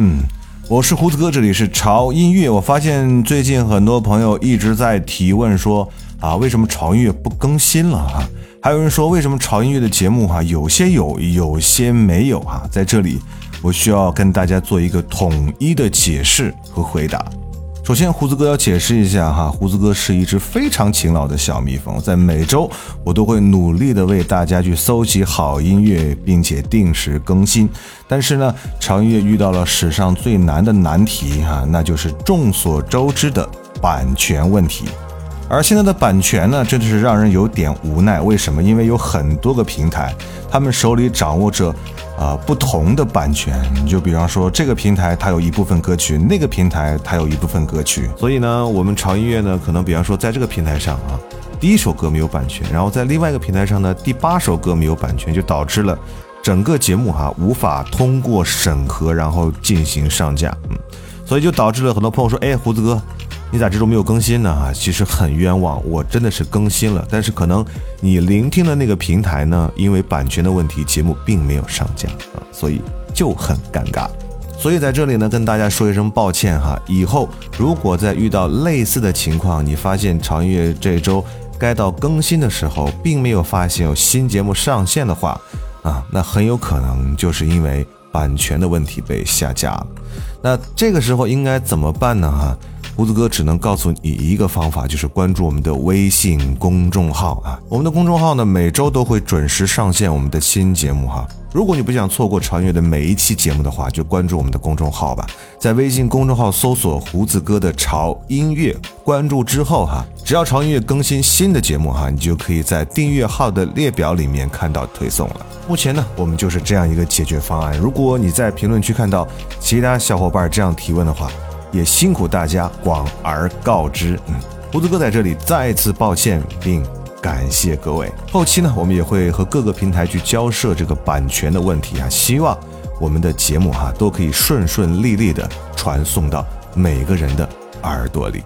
嗯，我是胡子哥，这里是潮音乐。我发现最近很多朋友一直在提问说啊，为什么潮音乐不更新了哈？还有人说为什么潮音乐的节目哈，有些有，有些没有哈？在这里，我需要跟大家做一个统一的解释和回答。首先，胡子哥要解释一下哈，胡子哥是一只非常勤劳的小蜜蜂，在每周我都会努力的为大家去搜集好音乐，并且定时更新。但是呢，长音乐遇到了史上最难的难题哈，那就是众所周知的版权问题。而现在的版权呢，真的是让人有点无奈。为什么？因为有很多个平台，他们手里掌握着。啊，不同的版权，你就比方说这个平台它有一部分歌曲，那个平台它有一部分歌曲，所以呢，我们潮音乐呢，可能比方说在这个平台上啊，第一首歌没有版权，然后在另外一个平台上呢，第八首歌没有版权，就导致了整个节目哈无法通过审核，然后进行上架，嗯，所以就导致了很多朋友说，哎，胡子哥。你咋这周没有更新呢？啊，其实很冤枉，我真的是更新了，但是可能你聆听的那个平台呢，因为版权的问题，节目并没有上架啊，所以就很尴尬。所以在这里呢，跟大家说一声抱歉哈。以后如果再遇到类似的情况，你发现长月这周该到更新的时候，并没有发现有新节目上线的话，啊，那很有可能就是因为版权的问题被下架了。那这个时候应该怎么办呢？哈？胡子哥只能告诉你一个方法，就是关注我们的微信公众号啊。我们的公众号呢，每周都会准时上线我们的新节目哈。如果你不想错过长月的每一期节目的话，就关注我们的公众号吧。在微信公众号搜索“胡子哥的潮音乐”，关注之后哈，只要潮音乐更新新的节目哈，你就可以在订阅号的列表里面看到推送了。目前呢，我们就是这样一个解决方案。如果你在评论区看到其他小伙伴这样提问的话，也辛苦大家广而告之。嗯，胡子哥在这里再次抱歉，并感谢各位。后期呢，我们也会和各个平台去交涉这个版权的问题啊，希望我们的节目哈都可以顺顺利利的传送到每个人的耳朵里。